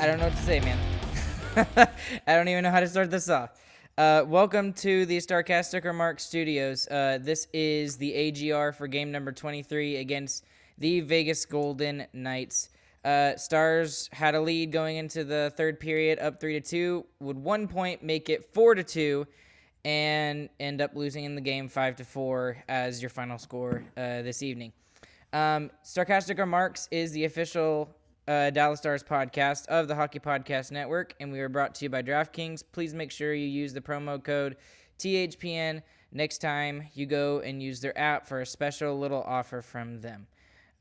I don't know what to say, man. I don't even know how to start this off. Uh, welcome to the Starcastic Remarks Studios. Uh, this is the AGR for game number 23 against the Vegas Golden Knights. Uh, Stars had a lead going into the third period, up three to two. Would one point make it four to two, and end up losing in the game five to four as your final score uh, this evening. Um, Starcastic Remarks is the official uh, Dallas Stars podcast of the Hockey Podcast Network, and we are brought to you by DraftKings. Please make sure you use the promo code THPN next time you go and use their app for a special little offer from them.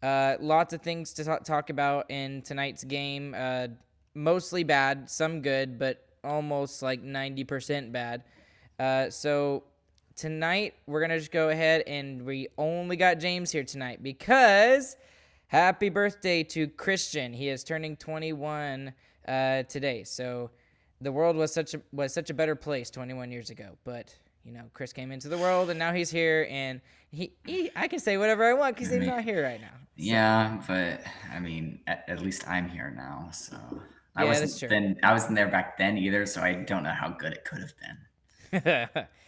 Uh, lots of things to talk, talk about in tonight's game. Uh, mostly bad, some good, but almost like 90% bad. Uh, so tonight, we're going to just go ahead and we only got James here tonight because happy birthday to Christian. He is turning 21 uh, today. So the world was such a was such a better place 21 years ago. But you know, Chris came into the world, and now he's here, and he, he I can say whatever I want because he's not here right now. Yeah, but I mean, at, at least I'm here now, so I Yeah, wasn't then I wasn't there back then either, so I don't know how good it could have been.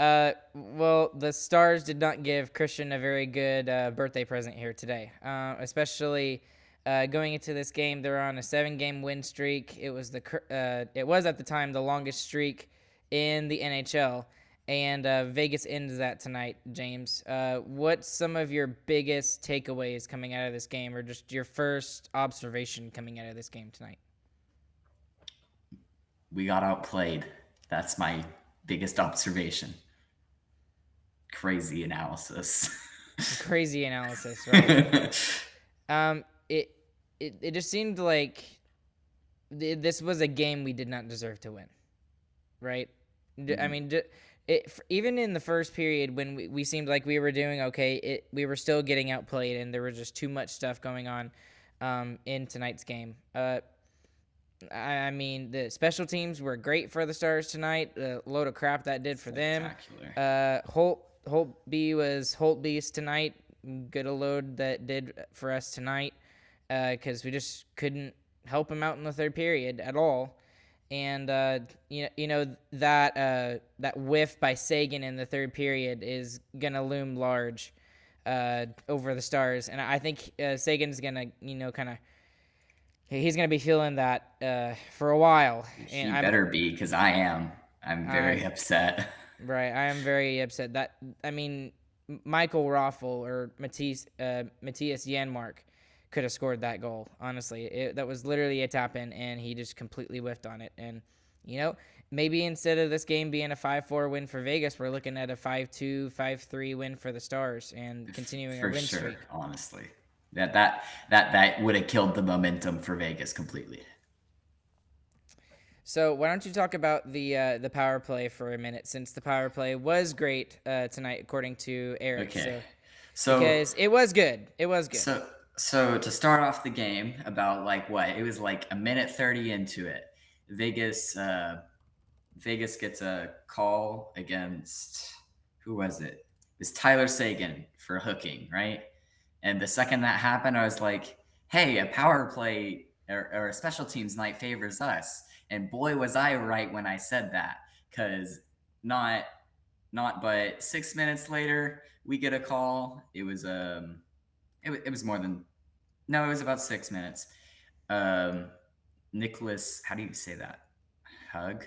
uh, well, the Stars did not give Christian a very good uh, birthday present here today, uh, especially uh, going into this game. They're on a seven-game win streak. It was the uh, it was at the time the longest streak in the NHL, and uh, Vegas ends that tonight. James, what's some of your biggest takeaways coming out of this game, or just your first observation coming out of this game tonight? We got outplayed. That's my biggest observation. Crazy analysis. Crazy analysis, right? Um, it, it it just seemed like th- this was a game we did not deserve to win, right? I mean, d- it, f- even in the first period when we, we seemed like we were doing okay, it we were still getting outplayed, and there was just too much stuff going on um, in tonight's game. Uh, I, I mean, the special teams were great for the Stars tonight. The load of crap that did for them. Uh, Holt Holt B was Holtby's Beast tonight. Good a load that did for us tonight because we just couldn't help him out in the third period at all. And uh, you know, you know that uh, that whiff by Seguin in the third period is gonna loom large uh, over the Stars, and I think uh, Seguin's gonna you know kind of he's gonna be feeling that uh, for a while. he And I'm- better be, because I am. I'm very upset. Right, I am very upset. That I mean, Michael Raffl or Matthias uh, Matthias Janmark could have scored that goal. Honestly, it, that was literally a tap in, and he just completely whiffed on it. And you know, maybe instead of this game being a 5-4 win for Vegas, we're looking at a 5-2, 5-3 win for the Stars and continuing for a win sure, streak. Honestly, that that that that would have killed the momentum for Vegas completely. So why don't you talk about the uh, the power play for a minute, since the power play was great uh, tonight, according to Eric. Okay. So, So because it was good, it was good. So so to start off the game, about like what it was like a minute thirty into it, Vegas uh, Vegas gets a call against who was it? It's Tyler Seguin for hooking, right? And the second that happened, I was like, "Hey, a power play or, or a special teams night favors us." And boy, was I right when I said that, because not not but six minutes later, we get a call. It was um, it, it was more than no, it was about six minutes. Um, Nicholas, how do you say that? Hug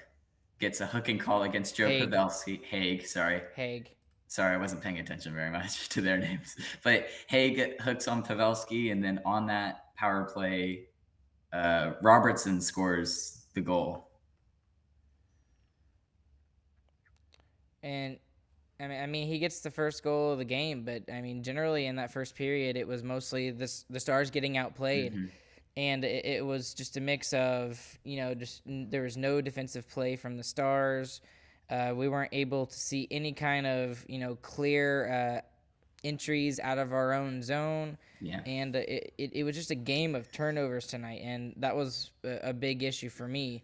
gets a hooking call against Joe Hague. Pavelski. Hague, sorry. Hague. Sorry, I wasn't paying attention very much to their names. But Hague hooks on Pavelski, and then on that power play, uh, Robertson scores the goal. And I mean, I mean, he gets the first goal of the game, but I mean, generally in that first period, it was mostly this the Stars getting outplayed, Mhm. and it, it was just a mix of you know just n- there was no defensive play from the Stars. Uh, we weren't able to see any kind of you know clear uh, entries out of our own zone. Yeah. and uh, it, it, it was just a game of turnovers tonight, and that was a, a big issue for me.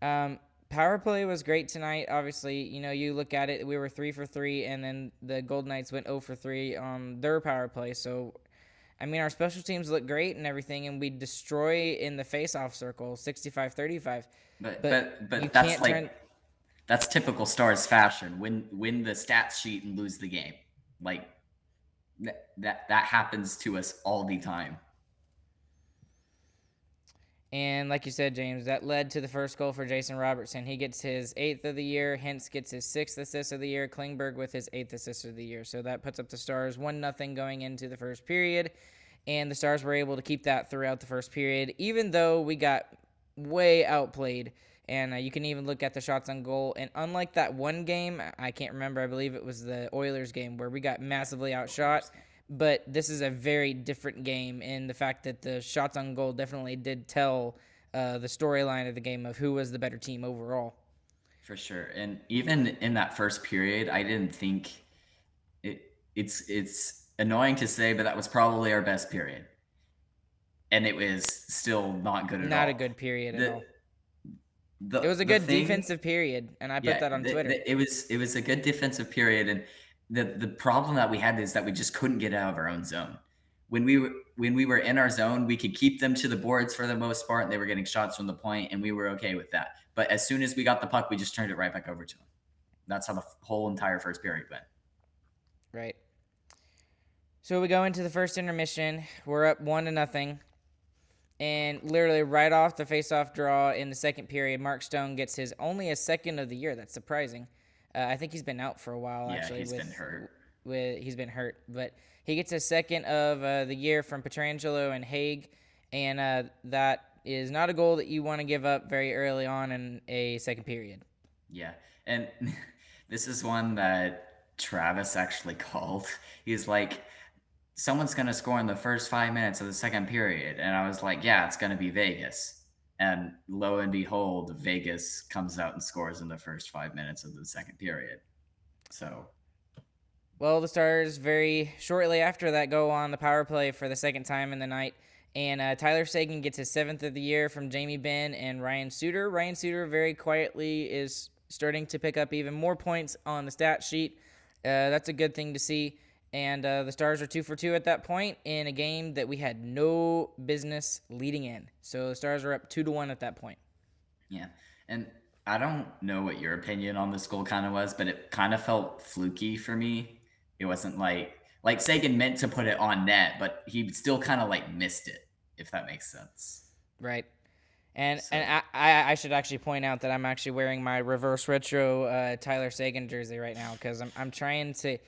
Um, power play was great tonight. Obviously, you know, you look at it, we were three for three, and then the Gold Knights went 0 for three on their power play. So, I mean, our special teams look great and everything, and we destroy in the face-off circle 65 35. But But but but, that's like turn- that's typical Stars fashion. Win win the stats sheet and lose the game. Like that that that happens to us all the time. And like you said, James, that led to the first goal for Jason Robertson. He gets his eighth of the year. Hintz gets his sixth assist of the year. Klingberg with his eighth assist of the year. So that puts up the Stars one nothing going into the first period, and the Stars were able to keep that throughout the first period, even though we got way outplayed. And uh, you can even look at the shots on goal. And unlike that one game, I can't remember. I believe it was the Oilers game where we got massively outshot but this is a very different game in the fact that the shots on goal definitely did tell uh, the storyline of the game of who was the better team overall. For sure. And even in that first period, I didn't think it it's it's annoying to say, but that was probably our best period. And it was still not good at all. Not a good period at The- all. The- It was a good thing- defensive period, and I put Yeah, that on the- Twitter. the- it was it was a good defensive period, and the the problem that we had is that we just couldn't get out of our own zone. When we were when we were in our zone, we could keep them to the boards for the most part, and they were getting shots from the point, and we were okay with that. But as soon as we got the puck, we just turned it right back over to them. That's how the whole entire first period went. Right. So we go into the first intermission. We're up one to nothing. And literally right off the face-off draw in the second period, Mark Stone gets his only a second of the year. That's surprising. Uh, I think he's been out for a while Yeah, actually. he's with, been hurt. With he's been hurt, but he gets a second of uh, the year from Pietrangelo and Hague, and uh, that is not a goal that you want to give up very early on in a second period. Yeah. And this is one that Travis actually called. He's like, someone's going to score in the first five minutes of the second period. And I was like, yeah, it's going to be Vegas. And lo and behold, Vegas comes out and scores in the first five minutes of the second period. So, Well, the Stars very shortly after that go on the power play for the second time in the night. And uh, Tyler Seguin gets his seventh of the year from Jamie Benn and Ryan Suter. Ryan Suter very quietly is starting to pick up even more points on the stat sheet. Uh, that's a good thing to see. And uh, the Stars are two for two at that point in a game that we had no business leading in. So the Stars are up two to one at that point. yeah. And I don't know what your opinion on this goal kind of was, but it kind of felt fluky for me. It wasn't like, like Seguin meant to put it on net, but he still kind of like missed it, if that makes sense. Right. And So- and I, I should actually point out that I'm actually wearing my reverse retro uh, Tyler Seguin jersey right now because I'm I'm trying to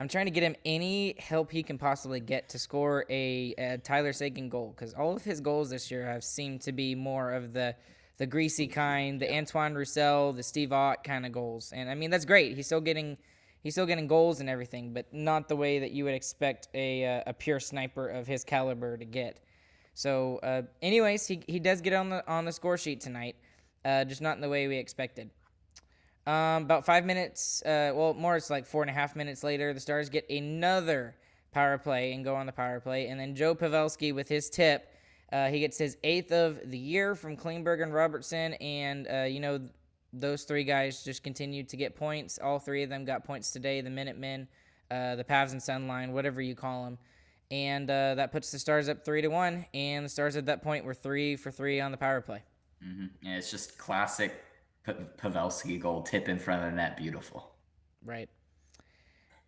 I'm trying to get him any help he can possibly get to score a, a Tyler Seguin goal because all of his goals this year have seemed to be more of the the greasy kind, the Antoine Roussel, the Steve Ott kind of goals. And I mean that's great. He's still getting he's still getting goals and everything, but not the way that you would expect a uh, a pure sniper of his caliber to get. So, uh, anyways, he, he does get on the on the score sheet tonight, uh, just not in the way we expected. Um, about five minutes, uh, well, more it's like four and a half minutes later, the Stars get another power play and go on the power play. And then Joe Pavelski with his tip, uh, he gets his eighth of the year from Klingberg and Robertson. And, uh, you know, those three guys just continued to get points. All three of them got points today the Minutemen, uh, the Pavs and Sunline, whatever you call them. And uh, that puts the Stars up three to one. And the Stars at that point were three for three on the power play. Mm-hmm. Yeah, it's just classic P- Pavelski goal, tip in front of the net, beautiful. Right.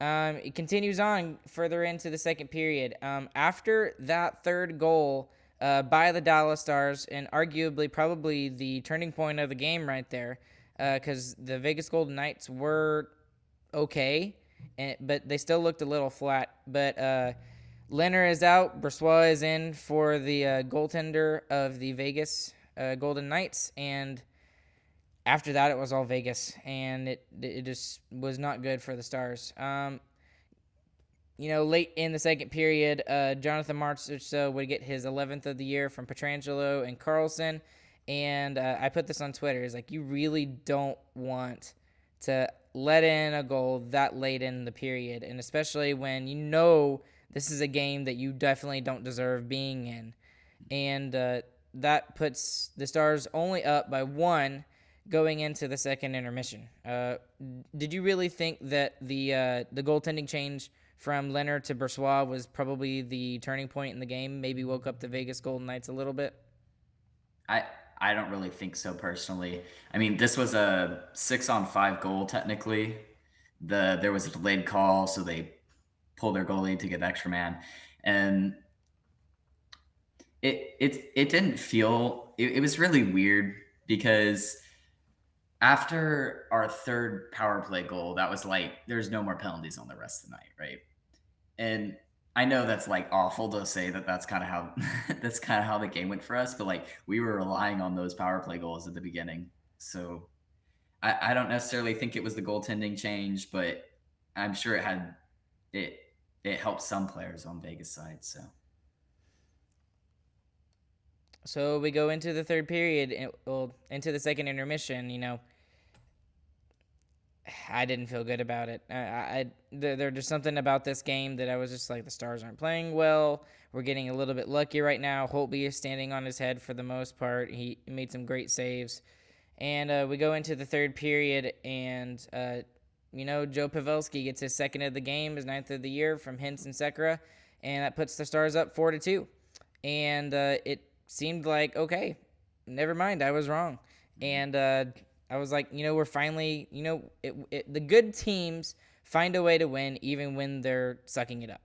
Um, it continues on further into the second period. Um, after that third goal uh, by the Dallas Stars, and arguably probably the turning point of the game right there, because uh, the Vegas Golden Knights were okay, and, but they still looked a little flat. But uh, Lehner is out, Brossoit is in for the uh, goaltender of the Vegas uh, Golden Knights, and after that, it was all Vegas, and it it just was not good for the Stars. Um, you know, late in the second period, uh, Jonathan Marchessault so would get his 11th of the year from Pietrangelo and Karlsson. and uh, I put this on Twitter. It's like you really don't want to let in a goal that late in the period, and especially when you know this is a game that you definitely don't deserve being in, and uh, that puts the Stars only up by one going into the second intermission. Uh, did you really think that the uh, the goaltending change from Leonard to Brossoit was probably the turning point in the game? Maybe woke up the Vegas Golden Knights a little bit. I I don't really think so personally. I mean, this was a six on five goal technically. The there was a delayed call, so they pulled their goalie to get extra man, and it it it didn't feel. It, it was really weird because after our third power play goal, that was like there's no more penalties on the rest of the night, right? And I know that's like awful to say that that's kind of how that's kind of how the game went for us, but like we were relying on those power play goals at the beginning. So I, I don't necessarily think it was the goaltending change, but I'm sure it had it it helped some players on Vegas side. So so we go into the third period, well, into the second intermission. You know, I didn't feel good about it. I, I there, there's just something about this game that I was just like, the Stars aren't playing well. We're getting a little bit lucky right now. Holtby is standing on his head for the most part. He made some great saves, and uh, we go into the third period, and uh, you know, Joe Pavelski gets his second of the game, his ninth of the year from Hintz and and that puts the Stars up four to two. And uh, it seemed like okay, never mind, I was wrong. And uh, I was like, you know, we're finally, you know, it, it, the good teams find a way to win even when they're sucking it up.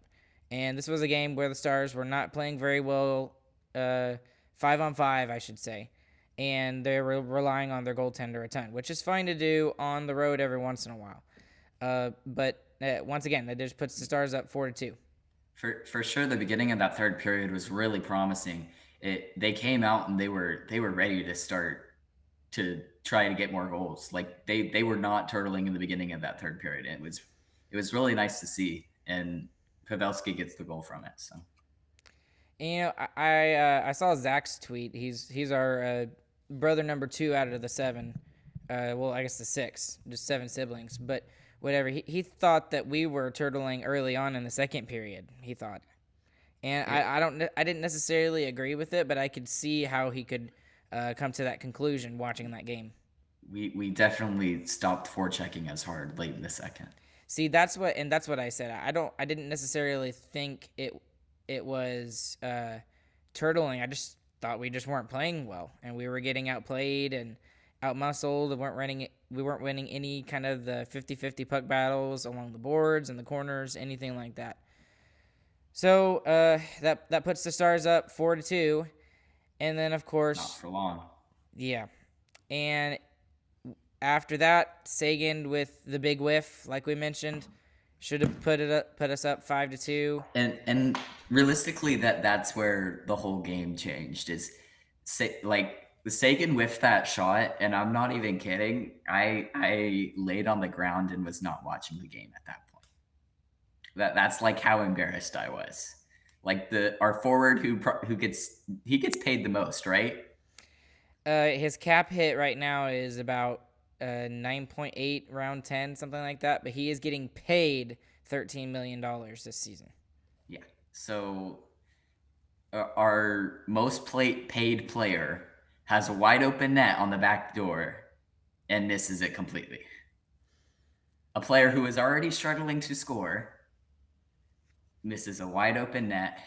And this was a game where the Stars were not playing very well, uh, five on five, I should say. And they were relying on their goaltender a ton, which is fine to do on the road every once in a while. Uh, but uh, once again, that just puts the Stars up four to two. For for sure, the beginning of that third period was really promising it they came out and they were they were ready to start to try to get more goals. Like they they were not turtling in the beginning of that third period. It was it was really nice to see, and Pavelski gets the goal from it. So. You know, I uh, I saw Zach's tweet. He's he's our uh, brother number two out of the seven. Uh, well, I guess the six, just seven siblings. But whatever. He he thought that we were turtling early on in the second period. He thought and. I, I don't I didn't necessarily agree with it, but I could see how he could uh, come to that conclusion watching that game. We we definitely stopped forechecking as hard late in the second. See, that's what and that's what I said. I don't I didn't necessarily think it it was uh, turtling. I just thought we just weren't playing well and we were getting outplayed and outmuscled. We weren't running we weren't winning any kind of the 50-50 puck battles along the boards and the corners, anything like that. So uh, that that puts the Stars up four to two, and then of course not for long. Yeah, and after that, Seguin with the big whiff, like we mentioned, Should have put it up, put us up five to two. And and realistically, that that's where the whole game changed. Is say like Seguin whiffed that shot, and I'm not even kidding. I I laid on the ground and was not watching the game at that point. That that's like how embarrassed I was. Like the our forward who who gets he gets paid the most, right? Uh, his cap hit right now is about uh, 9.8 round 10 something like that but he is getting paid 13 million dollars this season yeah so uh, our most play- paid player has a wide open net on the back door and misses it completely a player who is already struggling to score misses a wide open net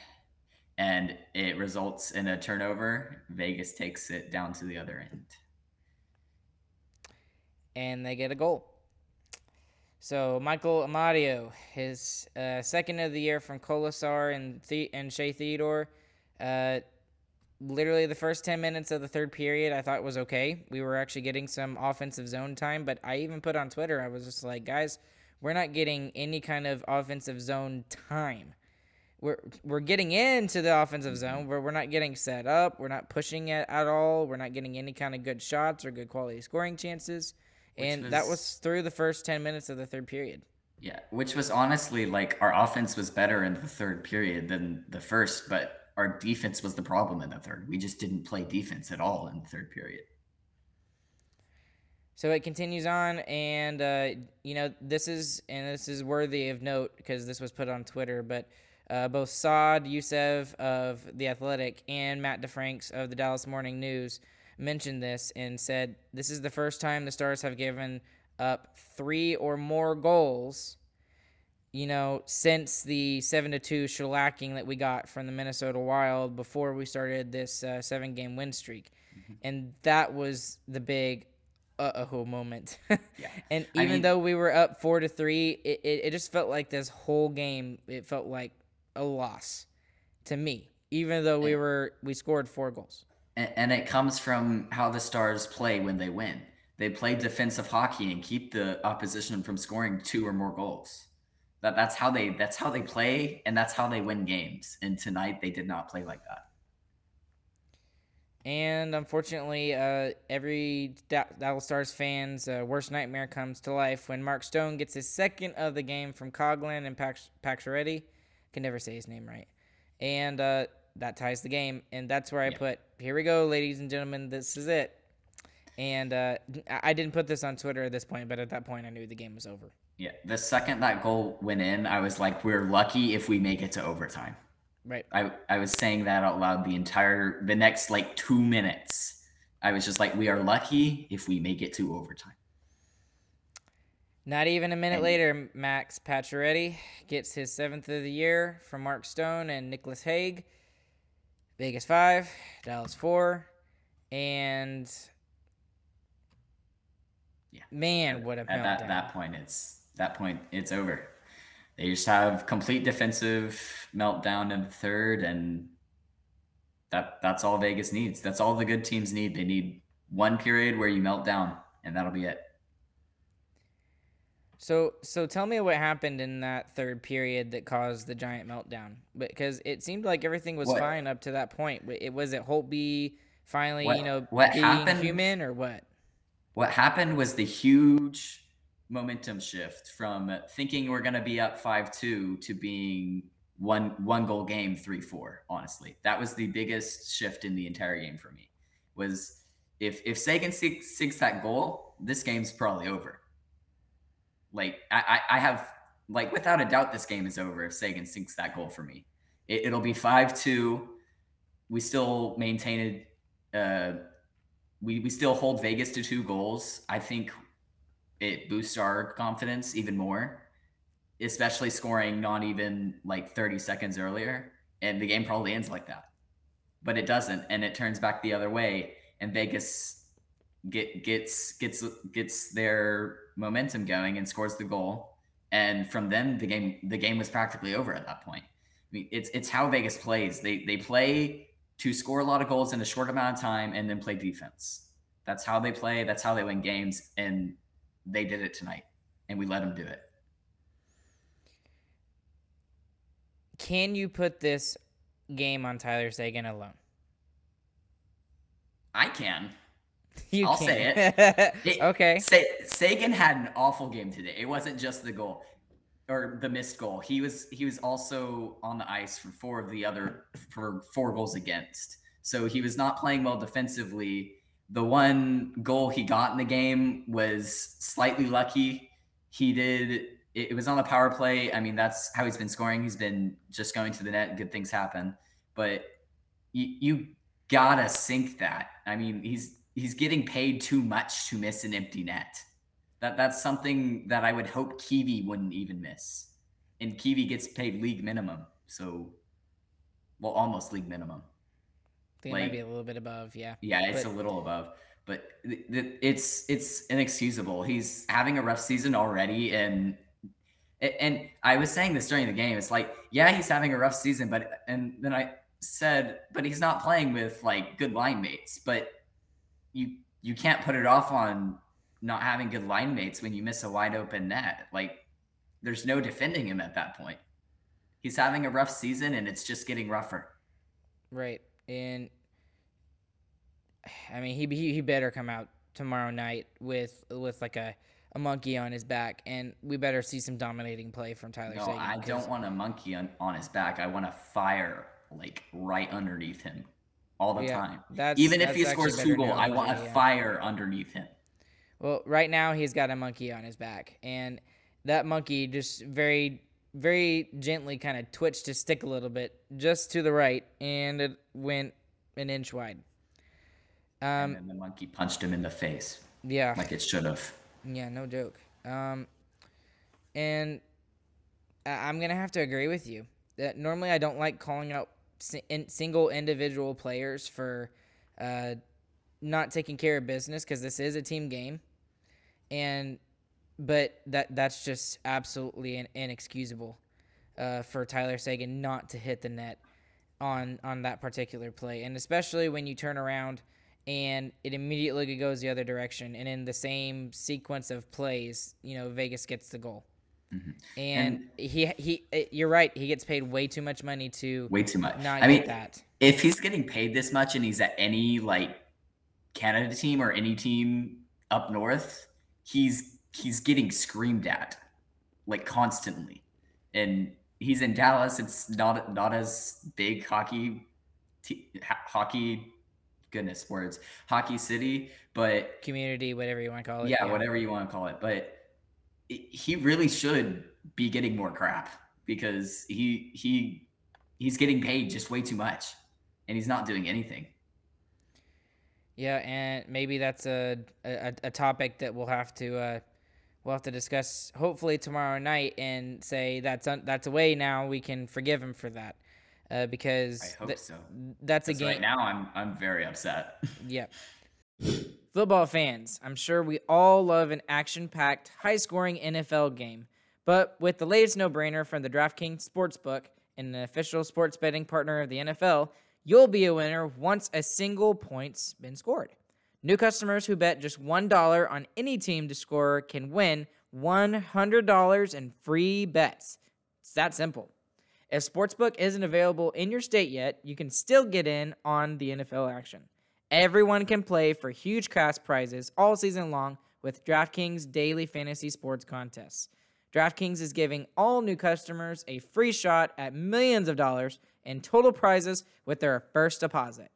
and it results in a turnover vegas takes it down to the other end and they get a goal. So Michael Amadio, his uh, second of the year from Kolesar and the- and Shea Theodore. Uh, literally the first 10 minutes of the third period I thought was okay. We were actually getting some offensive zone time, but I even put on Twitter, I was just like, guys, we're not getting any kind of offensive zone time. We're, we're getting into the offensive zone, but we're not getting set up. We're not pushing it at all. We're not getting any kind of good shots or good quality scoring chances and was, that was through the first 10 minutes of the third period. Yeah, which was honestly like our offense was better in the third period than the first, but our defense was the problem in the third. We just didn't play defense at all in the third period. So it continues on, and uh, you know this is and this is worthy of note because this was put on Twitter. But uh, both Saad Yousuf of the Athletic and Matt DeFranks of the Dallas Morning News mentioned this and said this is the first time the Stars have given up three or more goals, you know, since the 7 to 2 shellacking that we got from the Minnesota Wild before we started this uh, seven game win streak. Mm-hmm. And that was the big uh oh moment. yeah. And even I mean, though we were up 4 to 3, it, it, it just felt like this whole game, it felt like a loss to me, even though we were, we scored four goals and, and it comes from how the Stars play when they win. They play defensive hockey and keep the opposition from scoring two or more goals. That that's how they that's how they play and that's how they win games. And tonight they did not play like that. And unfortunately, uh, every Dallas Stars fans' uh, worst nightmare comes to life when Mark Stone gets his second of the game from Coghlan and Pax- Pacioretty. Can never say his name right. And uh, that ties the game, and that's where I yeah. put. Here we go, ladies and gentlemen. This is it. And uh, I didn't put this on Twitter at this point, but at that point, I knew the game was over. Yeah, the second that goal went in, I was like, "We're lucky if we make it to overtime." Right. I I was saying that out loud the entire the next like two minutes. I was just like, "We are lucky if we make it to overtime." Not even a minute and, later, Max Pacioretty gets his seventh of the year from Mark Stone and Nicholas Hague. Vegas five, Dallas four, and yeah, man, what a at that, that point it's that point it's over. They just have complete defensive meltdown in the third, and that that's all Vegas needs. That's all the good teams need. They need one period where you melt down, and that'll be it. So, so tell me what happened in that third period that caused the giant meltdown, because it seemed like everything was what? fine up to that point. It was it Holtby finally, what, you know, what being happened, human or what? What happened was the huge momentum shift from thinking we're going to be up five two to being one one goal game three four. Honestly, that was the biggest shift in the entire game for me. Was if if Seguin sinks that goal, this game's probably over like I, I have like without a doubt this game is over if Seguin sinks that goal for me. It, will be five two. We still maintain it. Uh, we we still hold Vegas to two goals. I think it boosts our confidence even more, especially scoring not even like 30 seconds earlier, and the game probably ends like that. But it doesn't, and it turns back the other way, and Vegas get gets gets gets their momentum going and scores the goal. And from then the game the game was practically over at that point. I mean, it's it's how Vegas plays. They they play to score a lot of goals in a short amount of time and then play defense. That's how they play. That's how they win games. And they did it tonight, and we let them do it. can you put this game on Tyler Seguin alone? I can. You I'll say can. It- okay. Sa- Seguin had an awful game today. It wasn't just the goal or the missed goal. He was he was also on the ice for four of the other for four goals against. So he was not playing well defensively. The one goal he got in the game was slightly lucky. He did it, was on the power play. I mean, that's how he's been scoring. He's been just going to the net, good things happen. But you, you gotta sink that. I mean, he's he's getting paid too much to miss an empty net. That that's something that I would hope Kiwi wouldn't even miss. And Kiwi gets paid league minimum, so well, almost league minimum. Think it might like- be a little bit above, yeah. Yeah, it's But- a little above, but th- th- it's it's inexcusable. He's having a rough season already, and and I was saying this during the game. It's like, yeah, he's having a rough season, but and then I said, but he's not playing with like good line mates. But you you can't put it off on not having good line mates when you miss a wide open net. Like, there's no defending him at that point. He's having a rough season, and it's just getting rougher. Right. And I mean, he he, he better come out tomorrow night with with like a, a monkey on his back, and we better see some dominating play from Tyler No, Seguin. I 'cause- don't want a monkey on, on his back. I want a fire like right underneath him all the Yeah, time. that's- Even if that's he scores two goals, I want a yeah. fire underneath him. Well, right now he's got a monkey on his back, and that monkey just very, very gently kind of twitched his stick a little bit just to the right, and it went an inch wide. Um, and then the monkey punched him in the face yeah, like it should have. yeah, no joke. Um, and I'm gonna have to agree with you that normally I don't like calling out si- in- single individual players for uh, not taking care of business because this is a team game, and but that that's just absolutely in- inexcusable uh, for Tyler Seguin not to hit the net on on that particular play, and especially when you turn around and it immediately goes the other direction, and in the same sequence of plays, you know, Vegas gets the goal. And, he he, uh, you're right. He gets paid way too much money to Way too much. not I mean, that. if he's getting paid this much and he's at any like Canada team or any team up north, he's he's getting screamed at like constantly. And he's in Dallas. It's not not as big hockey t- hockey goodness words hockey city, but Community, whatever you want to call it. yeah, whatever you want to call it. But i- he really should be getting more crap because he he he's getting paid just way too much, and he's not doing anything. Yeah, and maybe that's a a, a topic that we'll have to uh, we'll have to discuss hopefully tomorrow night and say that's un- that's a way now we can forgive him for that uh, because I hope th- so. that's a game. right now, I'm I'm very upset. Yep. Football fans, I'm sure we all love an action packed, high scoring NFL game. But with the latest no brainer from the DraftKings Sportsbook and an official sports betting partner of the NFL, you'll be a winner once a single point's been scored. New customers who bet just $1 on any team to score can win $100 in free bets. It's that simple. If Sportsbook isn't available in your state yet, you can still get in on the NFL action. Everyone can play for huge cash prizes all season long with DraftKings daily fantasy sports contests. DraftKings is giving all new customers a free shot at millions of dollars in total prizes with their first deposit.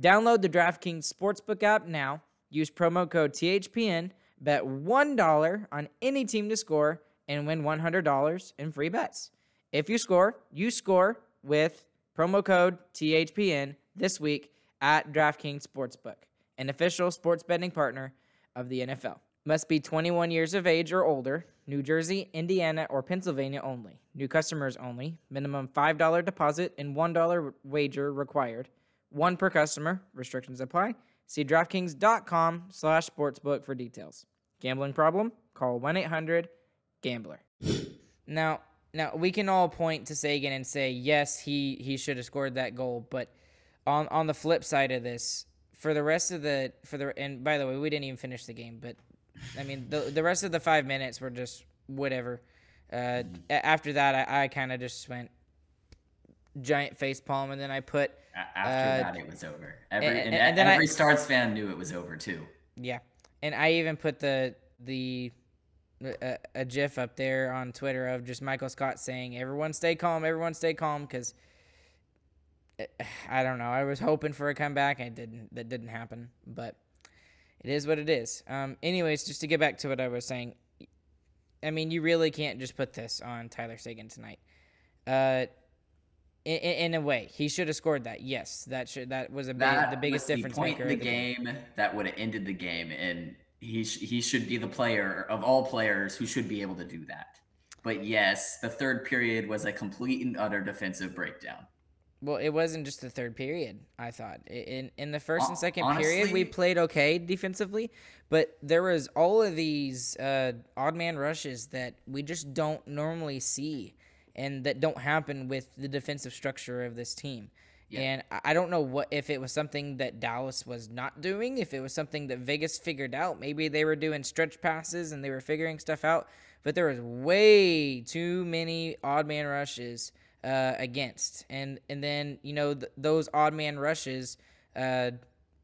Download the DraftKings Sportsbook app now. Use promo code THPN. Bet $1 on any team to score and win $100 in free bets. If you score, you score with promo code THPN this week at DraftKings Sportsbook, an official sports betting partner of the NFL. Must be 21 years of age or older, New Jersey, Indiana, or Pennsylvania only. New customers only. Minimum $5 deposit and $1 wager required. One per customer. Restrictions apply. See DraftKings.com slash sportsbook for details. Gambling problem? Call 1-800-GAMBLER. Now, now we can all point to Seguin and say, yes, he, he should have scored that goal. But on, on the flip side of this, for the rest of the for the and by the way, we didn't even finish the game, but I mean the the rest of the five minutes were just whatever. Uh, after that, I, I kind of just went, giant face palm, and then I put After that, it was over. Every, and- and, and then I- every Stars fan knew it was over too. Yeah, and I even put the the a, a GIF up there on Twitter of just Michael Scott saying, "Everyone stay calm, everyone stay calm," because I don't know. I was hoping for a comeback, and it didn't. That didn't happen, but it is what it is. Um, anyways, just to get back to what I was saying, I mean, you really can't just put this on Tyler Seguin tonight. Uh, in, in a way, he should have scored that. Yes, that should that was a big, That the biggest difference the point maker. in of the game, that would have ended the game, and he sh- he should be the player of all players who should be able to do that. But yes, the third period was a complete and utter defensive breakdown. Well, it wasn't just the third period. I thought in in the first and second period we played okay defensively, but there was all of these uh, odd man rushes that we just don't normally see, and that don't happen with the defensive structure of this team. And I- I don't know what if it was something that Dallas was not doing, if it was something that Vegas figured out. Maybe they were doing stretch passes and they were figuring stuff out, but there was way too many odd man rushes uh, against, and and then you know th- those odd man rushes uh,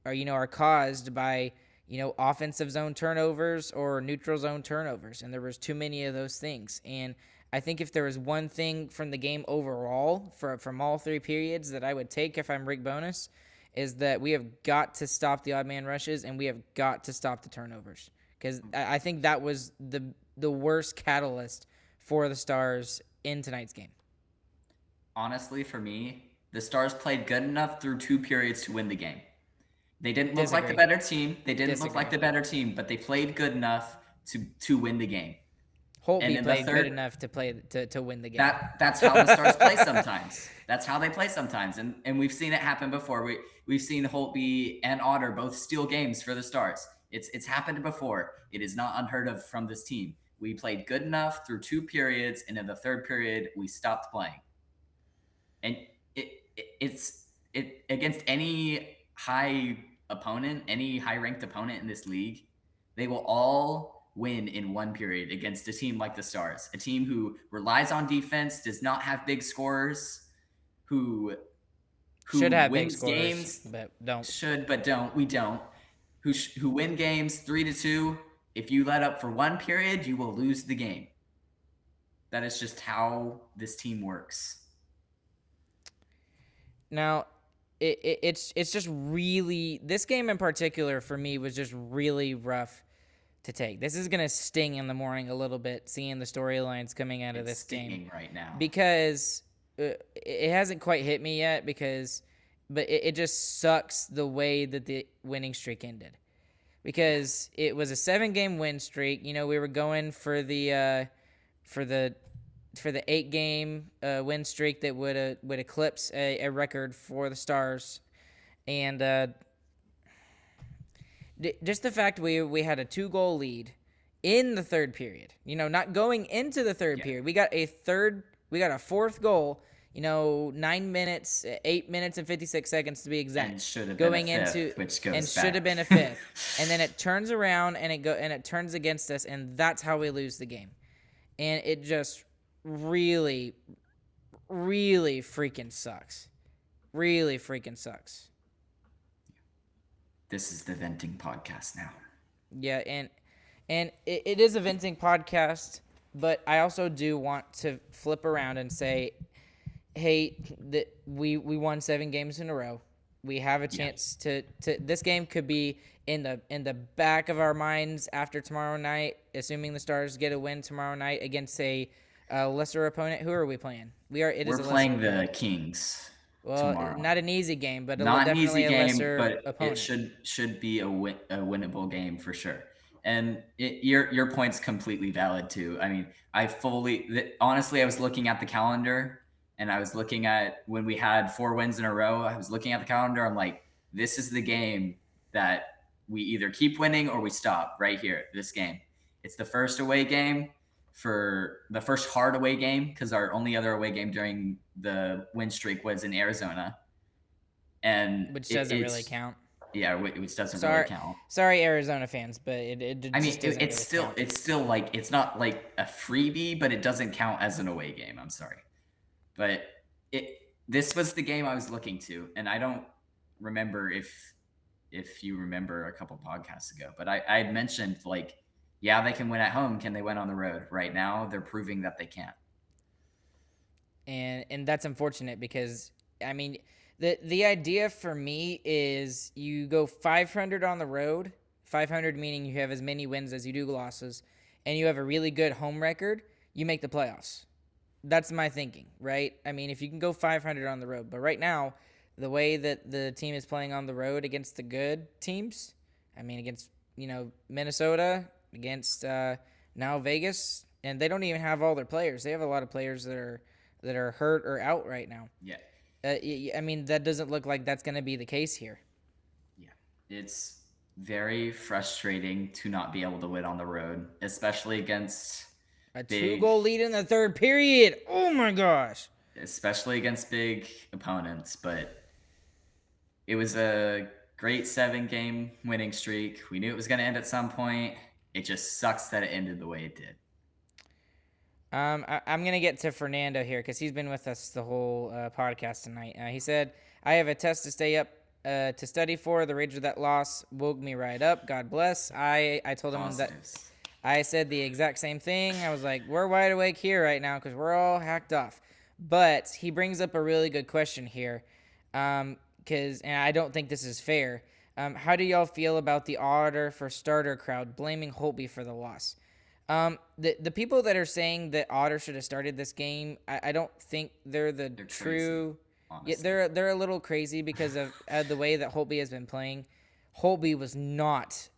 are you know are caused by you know offensive zone turnovers or neutral zone turnovers, and there was too many of those things. And I think if there was one thing from the game overall for from all three periods that I would take if I'm Rick Bowness, is that we have got to stop the odd man rushes and we have got to stop the turnovers because I I think that was the the worst catalyst for the Stars in tonight's game. Honestly, for me, the Stars played good enough through two periods to win the game. They didn't look like the better team. They didn't look like the better team, but they played good enough to to win the game. Holtby And played third- good enough to play to, to win the game. That that's how the Stars play sometimes. That's how they play sometimes, and and we've seen it happen before. We we've seen Holtby and Otter both steal games for the Stars. It's it's happened before. It is not unheard of from this team. We played good enough through two periods, and in the third period, we stopped playing. And it, it it's it against any high opponent, any high ranked opponent in this league, they will all win in one period against a team like the Stars, a team who relies on defense, does not have big scorers, who who Should have big wins scores, games but don't. should but don't we don't who sh- who win games 3 to 2 if you let up for one period you will lose the game. That is just how this team works. Now, it, it, it's it's just really this game in particular for me was just really rough to take. This is gonna sting in the morning a little bit, seeing the storylines coming out of it's this stinging game right now because uh, it- it hasn't quite hit me yet because, but it, it just sucks the way that the winning streak ended because it was a seven game win streak. You know, we were going for the uh, for the for the eight game uh, win streak that would uh, would eclipse a, a record for the Stars, and uh, d- just the fact we we had a two goal lead in the third period. You know, not going into the third period. We got a third. We got a fourth goal. You know, nine minutes, eight minutes and fifty six seconds to be exact. And should have been a going fifth, into which goes and should have been a fifth, and then it turns around and it go and it turns against us, and that's how we lose the game. And it just really, really freaking sucks. Really freaking sucks. This is the venting podcast now Yeah, and and it, it is a venting podcast, but I also do want to flip around and say, hey, that we we won seven games in a row. We have a chance to to this game could be in the in the back of our minds after tomorrow night, assuming the Stars get a win tomorrow night against a, uh lesser opponent. Who are we playing? We are. It is we're a lesser playing opponent. the kings well, tomorrow. not an easy game, but a, not an easy game but opponent. it should should be a, win, a winnable game for sure. And it, your your point's completely valid too. I mean i fully th- honestly i was looking at the calendar and i was looking at when we had four wins in a row i was looking at the calendar. I'm like this is the game that we either keep winning or we stop right here this game. It's the first away game for the first hard away game because our only other away game during the win streak was in arizona and which it- doesn't really count. yeah, whi- which doesn't Sorry, really count. sorry, Arizona fans, but it, it, I mean, it- it's really still count. it's still like it's not like a freebie, but it doesn't count as an away game. I'm sorry, but it this was the game I was looking to, and I don't remember if if you remember a couple podcasts ago, but I, I had mentioned like, yeah, they can win at home. Can they win on the road? Right now, they're proving that they can't. And and that's unfortunate because I mean the the idea for me is you go 500 on the road, 500 meaning you have as many wins as you do losses, and you have a really good home record, you make the playoffs. That's my thinking, right? I mean, if you can go 500 on the road, but right now the way that the team is playing on the road against the good teams, I mean, against, you know, Minnesota, against uh, now Vegas, and they don't even have all their players. They have a lot of players that are that are hurt or out right now. Yeah. Uh, I mean, that doesn't look like that's going to be the case here. Yeah. It's very frustrating to not be able to win on the road, especially against a two goal lead in the third period. Oh my gosh. Especially against big opponents, but it was a great seven game winning streak. We knew it was going to end at some point. It just sucks that it ended the way it did. Um, I, am going to get to Fernando here because he's been with us the whole uh, podcast tonight. Uh, he said, I have a test to stay up uh, to study for. The rage of that loss woke me right up. God bless. I, I told him Positives. that. I said the exact same thing. I was like, we're wide awake here right now because we're all hacked off. But he brings up a really good question here. Um, because and I don't think this is fair. Um, how do y'all feel about the Otter for starter crowd blaming Holtby for the loss? Um, the the people that are saying that Otter should have started this game, I, I don't think they're the they're true. Crazy, yeah, they're they're a little crazy because of uh, the way that Holtby has been playing. Holtby was not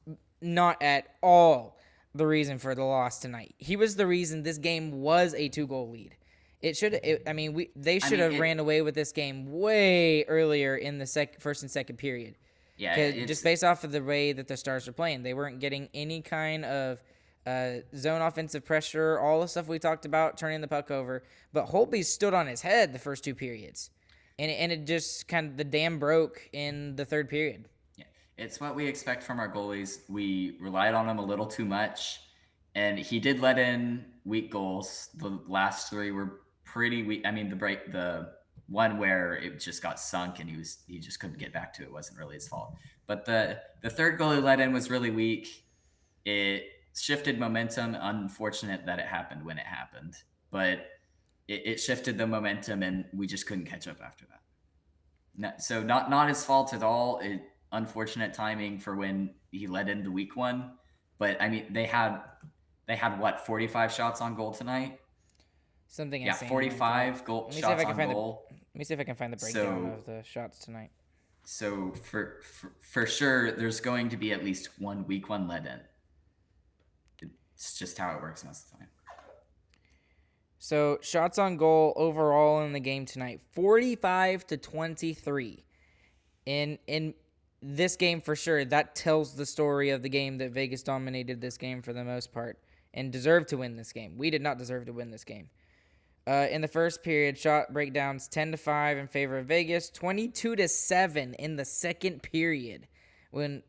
not at all the reason for the loss tonight. He was the reason this game was a two goal lead. It should. It, I mean, we they should I mean, have it, ran away with this game way earlier in the sec, first and second period. Yeah, just based off of the way that the Stars were playing, they weren't getting any kind of uh, zone offensive pressure, all the stuff we talked about, turning the puck over. But Holtby stood on his head the first two periods, and and it just kind of the dam broke in the third period. Yeah, it's what we expect from our goalies. We relied on him a little too much, and he did let in weak goals. The last three were pretty weak. I mean, the break, the one where it just got sunk and he was he just couldn't get back to it. it wasn't really his fault. But the the third goal he let in was really weak. It shifted momentum. Unfortunate that it happened when it happened, but it, it shifted the momentum and we just couldn't catch up after that. So not not his fault at all. It unfortunate timing for when he let in the weak one. But I mean, they had they had what 45 shots on goal tonight Something else. yeah, insane. 45 like goal shots on goal. The, let me see if I can find the breakdown so, of the shots tonight. So for, for for sure, there's going to be at least one week one let in. It's just how it works most of the time. So shots on goal overall in the game tonight, 45 to 23. In in this game for sure, that tells the story of the game that Vegas dominated this game for the most part and deserved to win this game. We did not deserve to win this game. Uh, in the first period, shot breakdowns 10 to 5 in favor of Vegas, 22 to 7 in the second period. When,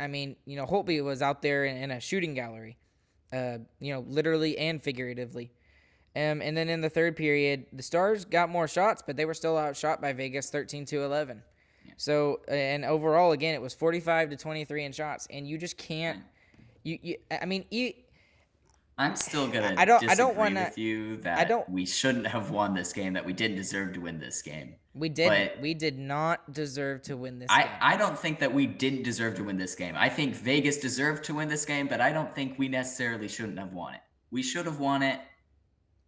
I mean, you know, Holtby was out there in, in a shooting gallery, uh, you know, literally and figuratively. Um, and then in the third period, the Stars got more shots, but they were still outshot by Vegas 13 to 11. So, and overall, again, it was 45 to 23 in shots. And you just can't, you, you I mean, you, I'm still gonna I don't I don't want with you that I don't, we shouldn't have won this game, that we didn't deserve to win this game. We didn't. we did not deserve to win this I, game. I don't think that we didn't deserve to win this game. I think Vegas deserved to win this game, but I don't think we necessarily shouldn't have won it. We should have won it,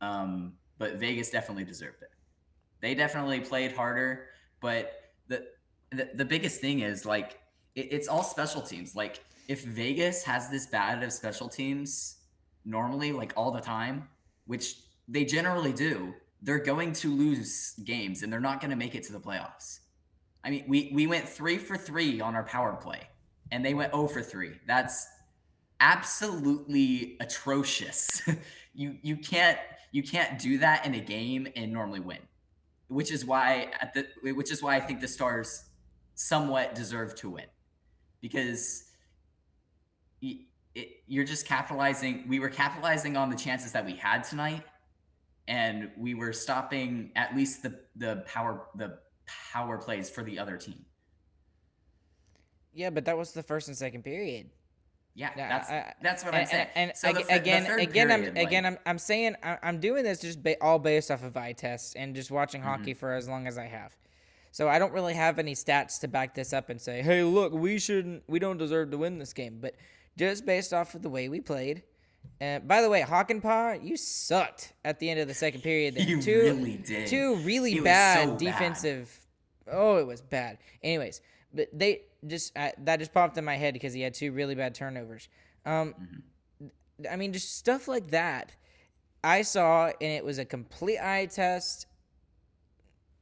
um, but Vegas definitely deserved it. They definitely played harder, but the the, the biggest thing is like it, it's all special teams. Like if Vegas has this bad of special teams normally, like all the time, which they generally do, they're going to lose games and they're not going to make it to the playoffs. I mean, we we went three for three on our power play, and they went 0 for three. That's absolutely atrocious. you you can't you can't do that in a game and normally win, which is why at the which is why I think the Stars somewhat deserve to win, because it, you're just capitalizing. We were capitalizing on the chances that we had tonight, and we were stopping at least the the power the power plays for the other team. Yeah, but that was the first and second period. Yeah, that's I- that's what and, I'm saying. And, So the ag- th- the again, again, I'm period, again, I'm I'm saying I'm doing this just ba- all based off of eye test and just watching Mm-hmm. hockey for as long as I have. So I don't really have any stats to back this up and say, hey, look, we shouldn't, we don't deserve to win this game. But just based off of the way we played. And by the way, Hakanpää, you sucked at the end of the second period. There. You two, really did. Two really bad so bad. defensive. Oh, it was bad. Anyways, but they just uh, that just popped in my head because he had two really bad turnovers. Um, Mm-hmm. I mean, just stuff like that. I saw, and it was a complete eye test.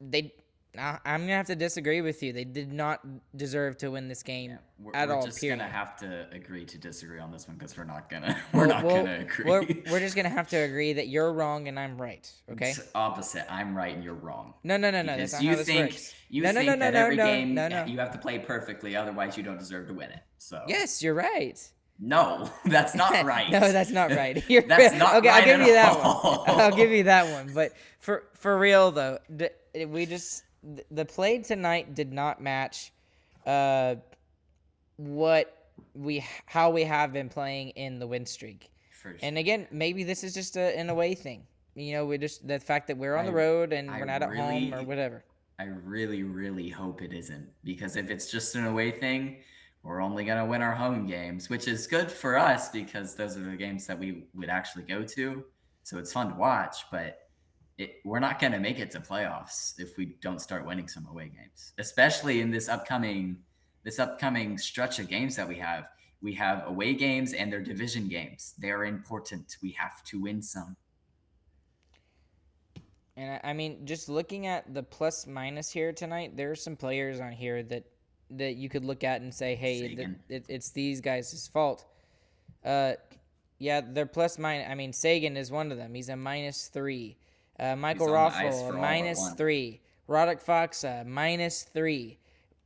They, I- I'm gonna have to disagree with you. They did not deserve to win this game We're, at we're all. just period. gonna have to agree to disagree on this one because we're not gonna we're Well, not well, gonna agree. We're, we're just gonna have to agree that you're wrong and I'm right. Okay. It's opposite. I'm right and you're wrong. No, no, no, no. That's not you how this think works. you no, think no, no, that no, every no, game no, uh, no. you have to play perfectly, otherwise you don't deserve to win it. So Yes, you're right. no, that's not right. no, that's not right. You're That's not okay. right I'll give you that all. one. I'll give you that one. But for for real though, d- we just th- the play tonight did not match uh what we how we have been playing in the win streak. Sure. And again, maybe this is just a, an away thing. You know, we just the fact that we're on the road and I we're not at home or whatever. I really, really hope it isn't because if it's just an away thing, we're only gonna win our home games, which is good for us because those are the games that we would actually go to. So it's fun to watch, but it, we're not gonna make it to playoffs if we don't start winning some away games, especially in this upcoming this upcoming stretch of games that we have. We have away games and they're division games. They're important. We have to win some. And I, I mean, just looking at the plus minus here tonight, there are some players on here that that you could look at and say, hey, th- it, it's these guys' fault. Uh, yeah, they're plus minus. I mean, Seguin is one of them. He's a minus three. Uh, Michael on the ice Raffl, for a all but minus one. three. Radek Faksa, a minus three.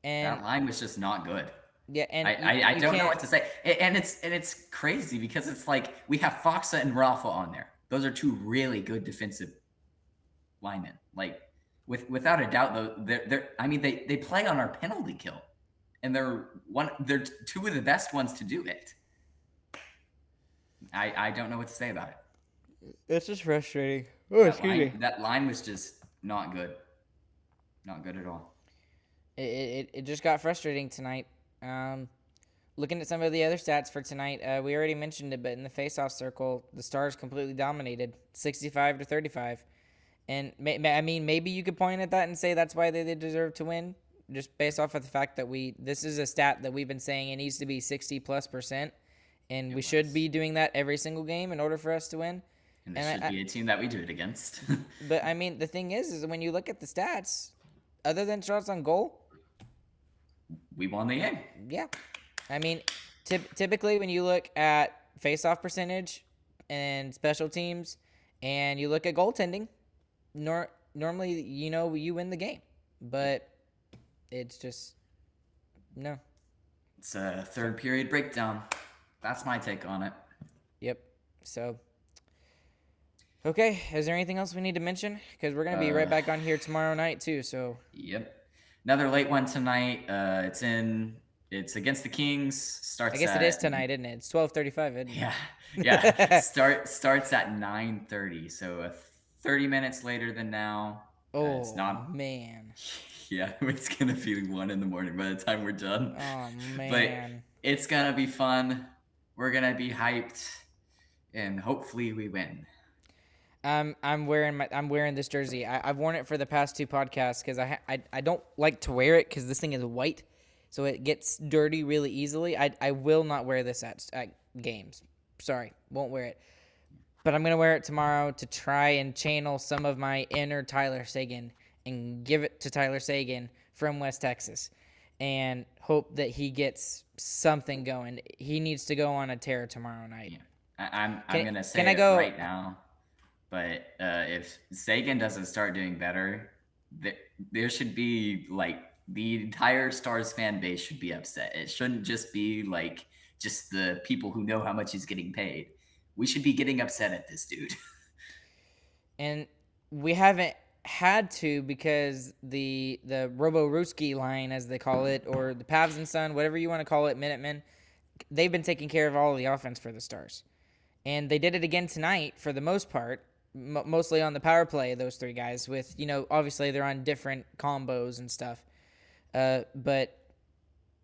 And That line was just not good. yeah, and I, you- I, I you don't know can't- what to say. And it's and it's crazy because it's like we have Faksa and Raffl on there. Those are two really good defensive linemen. Like with without a doubt though, they're they're I mean they they play on our penalty kill. And they're one they're two of the best ones to do it. I I don't know what to say about it. It's just frustrating. Oh, That line, that line was just not good. Not good at all. it, it, it just got frustrating tonight. Um, looking at some of the other stats for tonight, uh, we already mentioned it, but in the faceoff circle, the Stars completely dominated, sixty-five to thirty-five. And may, may- I mean, maybe you could point at that and say that's why they, they deserve to win, just based off of the fact that we this is a stat that we've been saying it needs to be sixty plus percent, and we should be doing that every single game in order for us to win. And this And should I- be a team that we do it against. But I mean, the thing is, is when you look at the stats, other than shots on goal, we won the game. Yeah. I mean, typ- typically when you look at face-off percentage and special teams, and you look at goaltending, nor- normally you know you win the game, but it's just no. It's a third period breakdown. That's my take on it. Yep. So. Okay, is there anything else we need to mention? Because we're gonna be right Uh, back on here tomorrow night too. So Yep. Another late one tonight. Uh, it's in. It's against the Kings. Starts. I guess it is tonight, isn't it? It's twelve thirty-five. Isn't it? Yeah. Yeah. Start starts at nine thirty. So uh, thirty minutes later than now. Uh, Oh it's not. man. Yeah, it's gonna be one in the morning by the time we're done. Oh man. But it's gonna be fun. We're gonna be hyped, and hopefully we win. I'm I'm wearing my I'm wearing this jersey. I, I've worn it for the past two podcasts because I, I I don't like to wear it because this thing is white, so it gets dirty really easily. I I will not wear this at, at games. Sorry, won't wear it. But I'm gonna wear it tomorrow to try and channel some of my inner Tyler Seguin and give it to Tyler Seguin from West Texas, and hope that he gets something going. He needs to go on a tear tomorrow night. I, I'm I'm gonna say can I it go- right now, but uh, if Seguin doesn't start doing better, th- there should be like the entire Stars fan base should be upset. It shouldn't just be like just the people who know how much he's getting paid. We should be getting upset at this dude. and we haven't had to because the the Robo Ruski line, as they call it, or the Pavs and Son, whatever you want to call it, Minutemen, they've been taking care of all of the offense for the Stars, and they did it again tonight for the most part, m- mostly on the power play. Those three guys, with you know, obviously they're on different combos and stuff, uh, but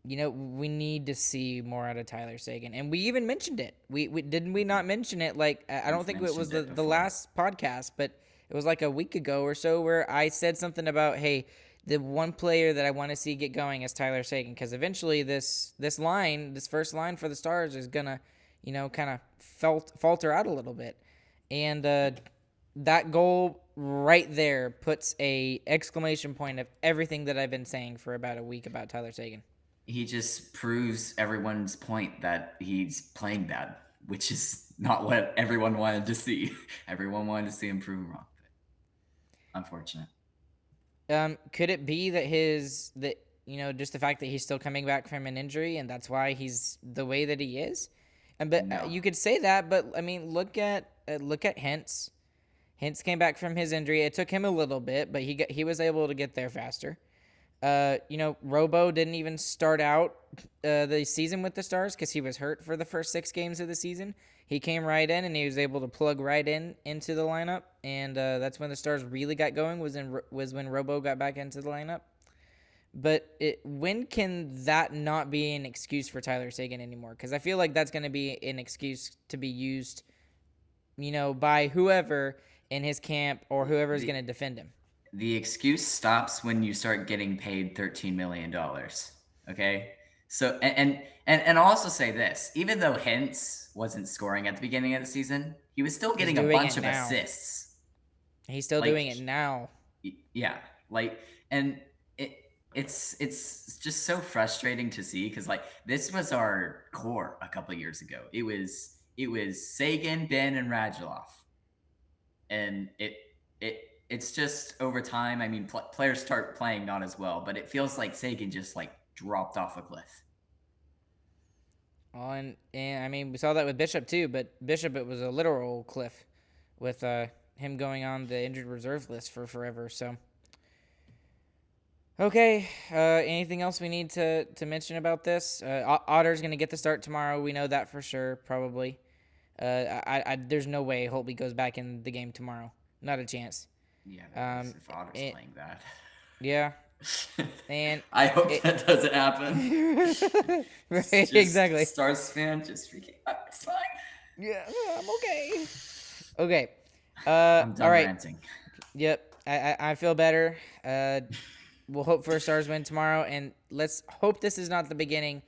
you know, we need to see more out of Tyler Seguin. And we even mentioned it. We, we didn't we not mention it like I don't We've think it was the, it the last podcast, but it was like a week ago or so where I said something about, hey, the one player that I want to see get going is Tyler Seguin because eventually this this line, this first line for the Stars is gonna, you know, kind of felt falter out a little bit, and uh, that goal right there puts a exclamation point of everything that I've been saying for about a week about Tyler Seguin. He just proves everyone's point that he's playing bad, which is not what everyone wanted to see. Everyone wanted to see him prove wrong. Unfortunate. Um, could it be that his that you know just the fact that he's still coming back from an injury and that's why he's the way that he is? And but uh, you could say that, but I mean, look at uh, look at Hintz. Hintz came back from his injury. It took him a little bit, but he got, he was able to get there faster. Uh, you know, Robo didn't even start out uh, the season with the Stars because he was hurt for the first six games of the season. He came right in and he was able to plug right in into the lineup, and uh, that's when the Stars really got going. Was in was when Robo got back into the lineup. But it, when can that not be an excuse for Tyler Seguin anymore? Because I feel like that's going to be an excuse to be used, you know, by whoever in his camp or whoever is going to defend him. The excuse stops when you start getting paid $13 million. Okay. So, and, and, and, and I'll also say this even though Hintz wasn't scoring at the beginning of the season, he was still getting a bunch of now. assists. He's still Like, doing it now. Yeah like and it it's it's just so frustrating to see because like this was our core a couple years ago it was it was Seguin Benn and radulov and it it it's just over time i mean pl- players start playing not as well but it feels like Seguin just like dropped off a cliff Oh, and, and I mean, we saw that with Bishop too, but Bishop, it was a literal cliff with uh, him going on the injured reserve list for forever. So, okay, uh, anything else we need to, to mention about this? Uh, Otter's going to get the start tomorrow. We know that for sure, probably. Uh, I, I, there's no way Holtby goes back in the game tomorrow. Not a chance. yeah Um, if otter's it- playing that Yeah, and i hope it- that doesn't happen right, Just exactly. stars fan just freaking out it's fine Yeah, I'm okay. Okay. Uh, i'm done all right. ranting Yep. I, I, I feel better. Uh, we'll hope for a Stars win tomorrow, and let's hope this is not the beginning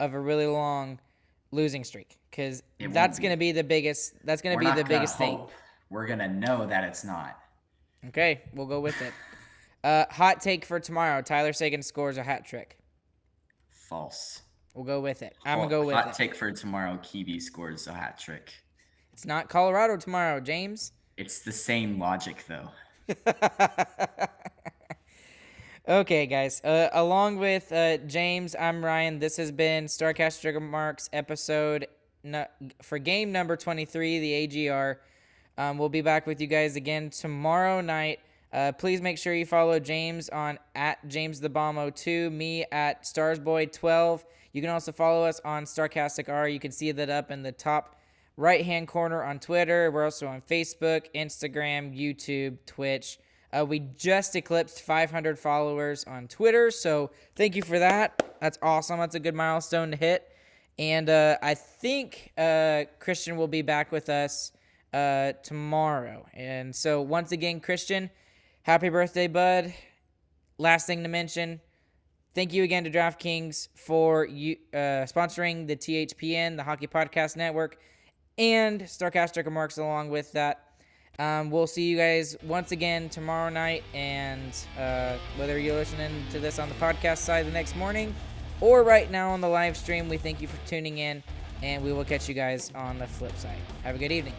of a really long losing streak, because that's be. gonna be the biggest. That's gonna We're be the biggest thing. hope. We're gonna know that it's not. Okay, we'll go with it. Uh, hot take for tomorrow: Tyler Seguin scores a hat trick. False. We'll go with it. I'm gonna go with hot it. take for tomorrow. Kiwi scores a hat trick. It's not Colorado tomorrow, James. It's the same logic though. Okay, guys. Uh, along with uh, James, I'm Ryan. This has been Starcastic Remarks episode for game number 23, the AGR. Um, we'll be back with you guys again tomorrow night. Uh, please make sure you follow James on at James the Bomb 02, me at Starsboy12. You can also follow us on Starcastic R. You can see that up in the top right hand corner on Twitter. We're also on Facebook, Instagram, YouTube, Twitch. Uh, we just eclipsed 500 followers on Twitter, so thank you for that. That's awesome. That's a good milestone to hit. And uh, I think uh, Christian will be back with us uh, tomorrow. And so, once again, Christian, happy birthday, bud. Last thing to mention thank you again to DraftKings for you uh, sponsoring the THPN, the Hockey Podcast Network, and Starcastic Remarks along with that. Um, we'll see you guys once again tomorrow night, and uh, whether you're listening to this on the podcast side the next morning or right now on the live stream, we thank you for tuning in, and we will catch you guys on the flip side. Have a good evening.